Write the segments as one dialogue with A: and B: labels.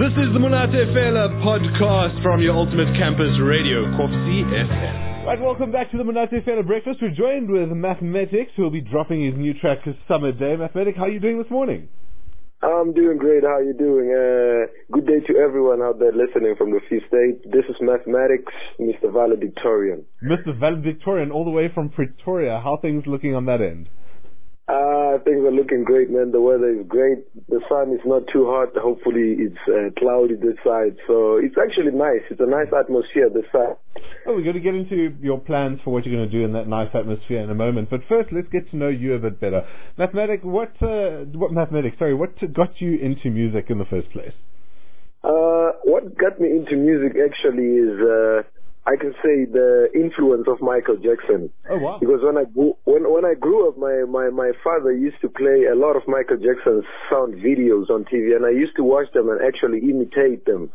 A: This is the Monate Fela podcast from your ultimate campus radio, Kovsie FM.
B: Right, welcome back to the Monate Fela Breakfast. We're joined with Mathematics, who will be dropping his new track, this Summer Day. Mathematics, how are you doing this morning?
C: I'm doing great. How are you doing? Uh, good day to everyone out there listening from the Free State. This is Mathematics, Mr. Valedictorian.
B: Mr. Valedictorian, all the way from Pretoria. How things looking on that end?
C: Uh, things are looking great, man. The weather is great. The sun is not too hot. Hopefully, it's uh, cloudy this side, so it's actually nice. It's a nice atmosphere this side.
B: Oh, we're going to get into your plans for what you're going to do in that nice atmosphere in a moment. But first, let's get to know you a bit better. Mathematics, what, uh, what mathematics? Sorry, what got you into music in the first place?
C: Uh, what got me into music actually is. Uh, I can say the influence of Michael Jackson.
B: Oh wow!
C: Because when I grew, when when I grew up, my my my father used to play a lot of Michael Jackson's sound videos on TV, and I used to watch them and actually imitate them.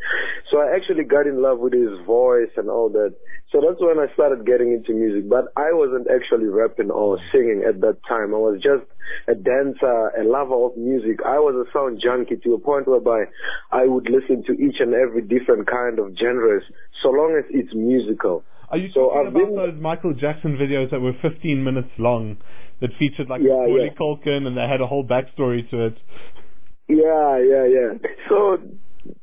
C: So I actually got in love with his voice and all that. So that's when I started getting into music. But I wasn't actually rapping or singing at that time. I was just a dancer, a lover of music. I was a sound junkie to a point whereby I would listen to each and every different kind of genres, so long as it's musical.
B: Are you
C: so
B: talking
C: I've
B: about
C: been,
B: those Michael Jackson videos that were 15 minutes long that featured like
C: Yeah,
B: Macaulay
C: yeah.
B: Culkin and they had a whole backstory to it?
C: Yeah, yeah, yeah. So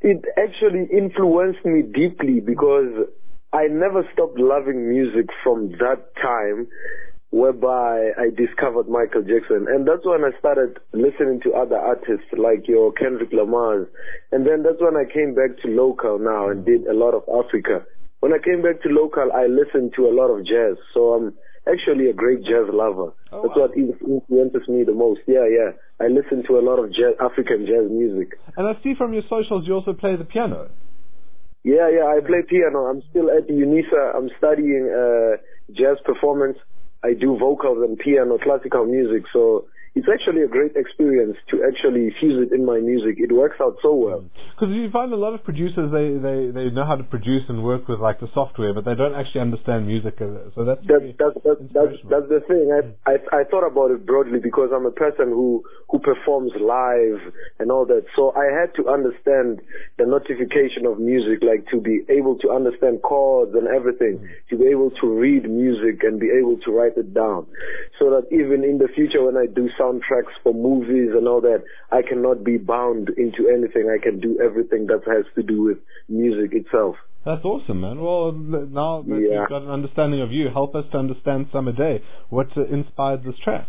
C: it actually influenced me deeply because I never stopped loving music from that time whereby I discovered Michael Jackson. And that's when I started listening to other artists like your Kendrick Lamar's. And then that's when I came back to local now and did a lot of Africa. When I came back to local, I listened to a lot of jazz. So I'm actually a great jazz lover.
B: Oh,
C: That's
B: wow.
C: what influences me the most. Yeah, yeah. I listen to a lot of jazz, African jazz music.
B: And I see from your socials you also play the piano.
C: Yeah, yeah. I play piano. I'm still at UNISA. I'm studying uh, jazz performance. I do vocals and piano, classical music. So it's actually a great experience to actually fuse it in my music. It works out so well. Mm.
B: Because you find a lot of producers they, they, they know how to produce and work with like the software, but they don't actually understand music. uh, So that's
C: That's that's that's that's, that's the thing. I, mm. I I thought about it broadly because I'm a person who who performs live and all that. So I had to understand the notification of music, like to be able to understand chords and everything, mm. to be able to read music and be able to write it down, so that even in the future when I do soundtracks for movies and all that, I cannot be bound into anything. I can do everything that has to do with music itself.
B: That's awesome, man. Well, now that
C: Yeah.
B: we've got an understanding of you, help us to understand Summer Day. What uh, inspired this track?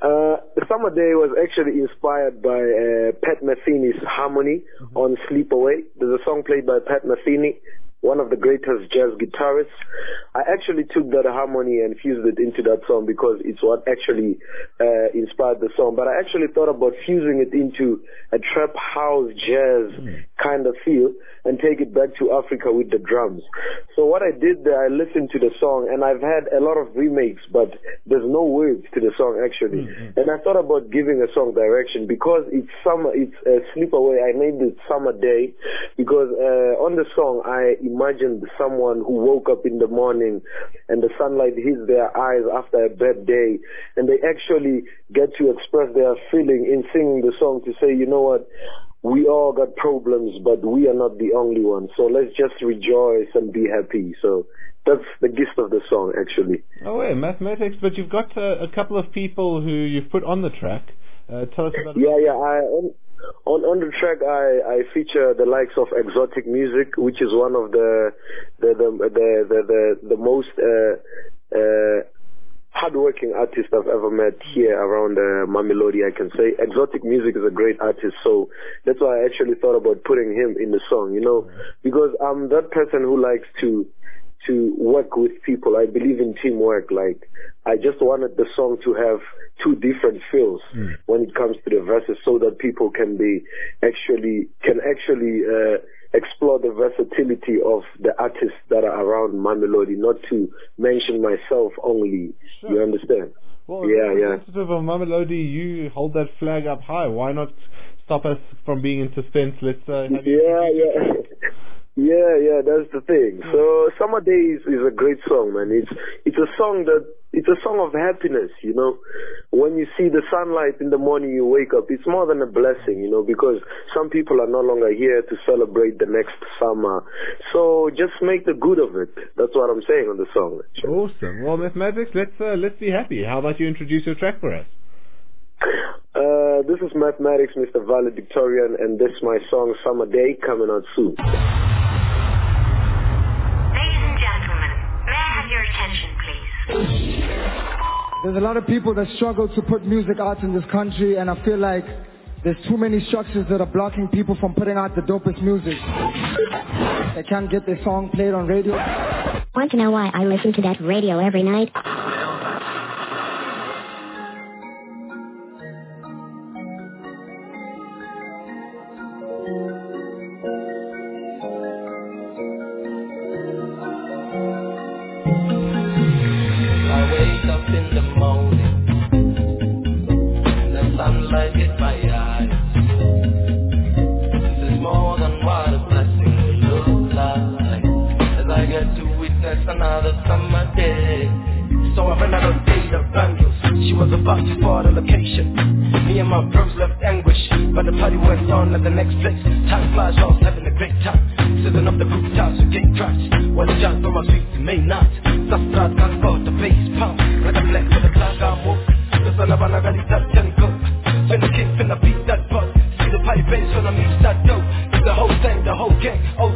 C: Uh, Summer Day was actually inspired by uh, Pat Metheny's Harmony on Sleep Away. There's a song played by Pat Metheny, one of the greatest jazz guitarists. I actually took that harmony and fused it into that song because it's what actually uh, inspired the song. But I actually thought about fusing it into a trap house jazz kind of feel and take it back to Africa with the drums. So what I did there, I listened to the song and I've had a lot of remakes, but there's no words to the song actually. And I thought about giving a song direction because it's summer, it's uh, sleep away. I named it Summer Day because uh, on the song I imagined someone who woke up in the morning and the sunlight hits their eyes after a bad day and they actually get to express their feeling in singing the song to say, you know what, we all got problems, but we are not the only ones. So let's just rejoice and be happy. So that's the gist of the song, actually.
B: Oh, wait, mathematics, but you've got uh, a couple of people who you've put on the track. Uh, tell us about
C: Yeah, yeah. I on on, on the track, I, I feature the likes of exotic music, which is one of the the the the the, the, the most uh, uh, hardworking artist I've ever met here around uh, Mamelodi, I can say. Exotic Music is a great artist, so that's why I actually thought about putting him in the song, you know, because I'm that person who likes to to work with people. I believe in teamwork. Like, I just wanted the song to have two different feels when it comes to the verses so that people can be actually, can actually, uh, explore the versatility of the artists that are around Mamelodi, not to mention myself only. You understand?
B: Well,
C: Yeah, yeah.
B: representative of Mamelodi, you hold that flag up high. Why not stop us from being in suspense? Let's uh,
C: Yeah, yeah. Yeah, yeah, that's the thing. So Summer Days is a great song, man. It's it's a song that it's a song of happiness, you know. When you see the sunlight in the morning, you wake up. It's more than a blessing, you know, because some people are no longer here to celebrate the next summer. So just make the good of it. That's what I'm saying on the song.
B: Awesome. Well, Mathematics, let's uh, let's be happy. How about you introduce your track for us?
C: Uh, this is Mathematics, Mr. Valedictorian, and this is my song Summer Day coming out soon.
D: There's a lot of people that struggle to put music out in this country, and I feel like there's too many structures that are blocking people from putting out the dopest music. They can't get their song played on radio.
E: Want to know why I listen to that radio every night?
F: Was about to for the location. Me and my bros left anguish, but the party went on at the next place. Time flies, was having a great time. Sitting up the rooftops with gate cracks. The jazz on my feet, it may not. Sastrat can't go, the bass pump. Like a flex with a clock, I'm woke. The son of an agadi touch and go. When the finna beat that butt. See the party bass when I meet that dope. It's the whole thing, the whole gang. Oh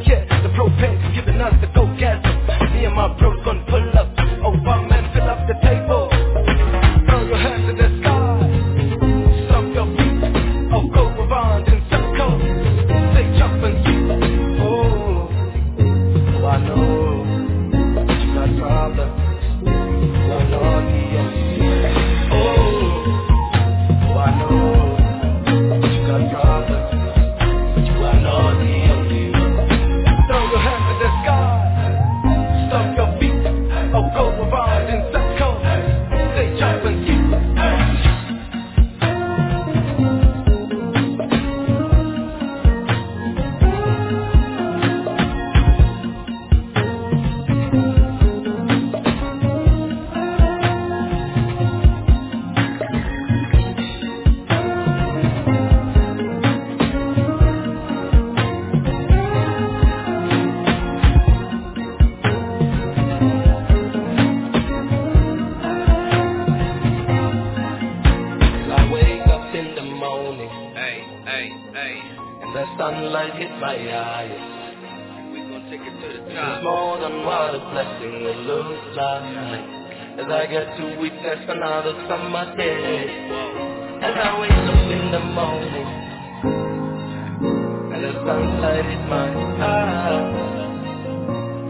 F: sunlight hit my eyes.
G: We gonna take it to the
F: It's more than what a blessing will look like. As I get to witness another summer day. As I wake up in the morning, and the sunlight is my eyes.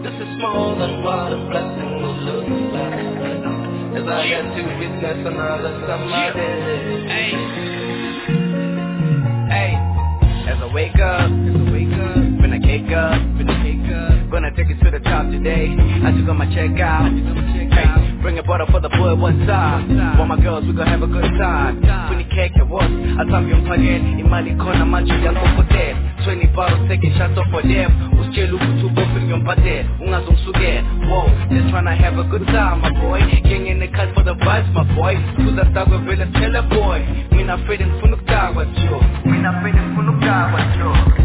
F: This is more than what a blessing will look like. As I get to witness another summer day.
G: Hey. Hey. As I wake up, cake up. Gonna take it to the top today. I took on my check out. Hey, bring a bottle for the boy what's up? For my girls, we gon' have a good time. 20 cake at once. Asambi umphakeni imali khona manje uyakokotela 20 bottles taking shots off for them usitshela ukuthi ubophe ngiyombhadela ungazongisukela wow just tryna have a good time my boy gang in the cut for the vibes my boy kuzasakwe vele phela boy mina fede ngifuna ukudakwa jo mina fede ngifuna ukudakwa jo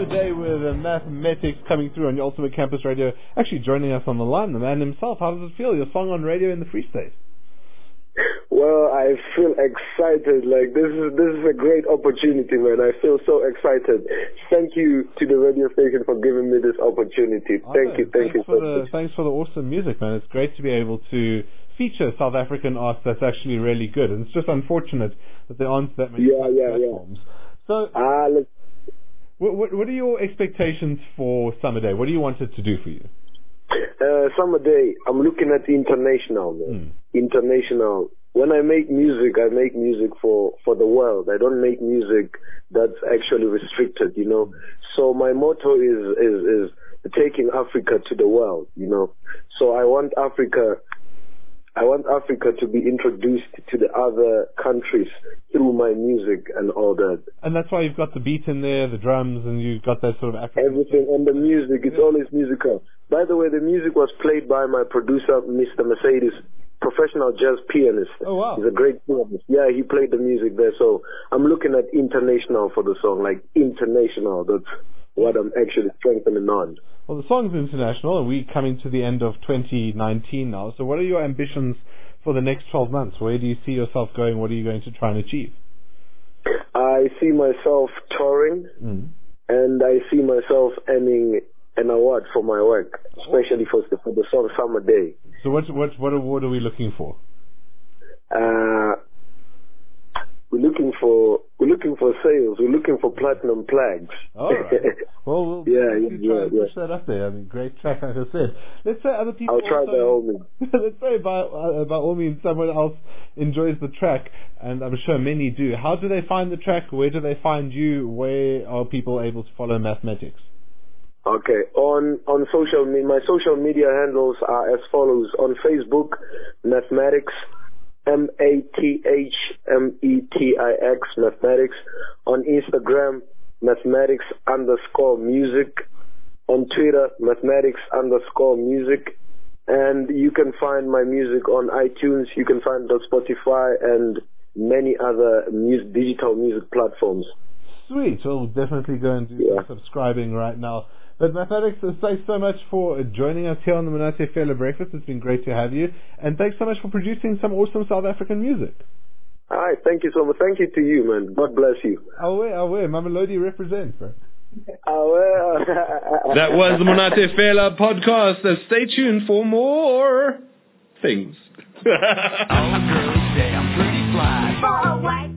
F: Summer Day
B: with uh, Mathematics coming through on your Ultimate Campus Radio. Actually joining us on the line, the man himself. How does it feel? Your song on radio in the Free State.
C: Well, I feel excited. Like this is this is a great opportunity, man. I feel so excited. Thank you to the radio station for giving me this opportunity.
B: Oh,
C: Thank you, thank you
B: for the thanks for the awesome music, man. It's great to be able to feature South African art that's actually really good, and it's just unfortunate that there aren't that many
C: Yeah, yeah, yeah.
B: platforms. So,
C: Ah, let's
B: what, what what are your expectations for Summer Day? What do you want it to do for you?
C: Uh, summer day, I'm looking at international, man. International. When I make music, I make music for, for the world. I don't make music that's actually restricted, you know. So my motto is, is, is taking Africa to the world, you know. So I want Africa, I want Africa to be introduced to the other countries through my music and all that.
B: And that's why you've got the beat in there, the drums, and you've got that sort of African.
C: Everything and the music, it's always musical. By the way, the music was played by my producer, Mr. Mercedes, professional jazz pianist.
B: Oh, wow.
C: He's a great pianist. Yeah, he played the music there. So I'm looking at international for the song, like international. That's what I'm actually strengthening on.
B: Well, the song's international, and we're coming to the end of 2019 now. So, what are your ambitions for the next 12 months? Where do you see yourself going? What are you going to try and achieve?
C: I see myself touring,
B: Mm.
C: and I see myself earning an award for my work, especially for the, for the song Summer Day.
B: So, what what what award are we looking for?
C: Uh, we're looking for we're looking for sales. We're looking for platinum plaques.
B: All right. Well, we'll
C: Yeah, yeah,
B: try and
C: yeah.
B: push that up there. I mean, great track, like I said. Let's say other people.
C: I'll try
B: also,
C: by all means.
B: let's say by uh, by all means, someone else enjoys the track, and I'm sure many do. How do they find the track? Where do they find you? Where are people able to follow mathematics?
C: Okay. On on social media, my social media handles are as follows: on Facebook, mathematics, M A T H M E T I X, mathematics. On Instagram, mathematics underscore music. On Twitter, mathematics underscore music. And you can find my music on iTunes. You can find it on Spotify and many other music, digital music platforms.
B: Sweet. We'll definitely go and do
C: Yeah.
B: subscribing right now. But mathematics, thanks so much for joining us here on the Monate Fela Breakfast. It's been great to have you, and thanks so much for producing some awesome South African music.
C: All right. Thank you so much. Thank you to you, man. God bless you.
B: Away, away, Mamelodi represent, bro.
C: Well.
A: That was the Monate Fela podcast. Uh, stay tuned for more things.
G: All girls say I'm pretty fly.
H: For a while.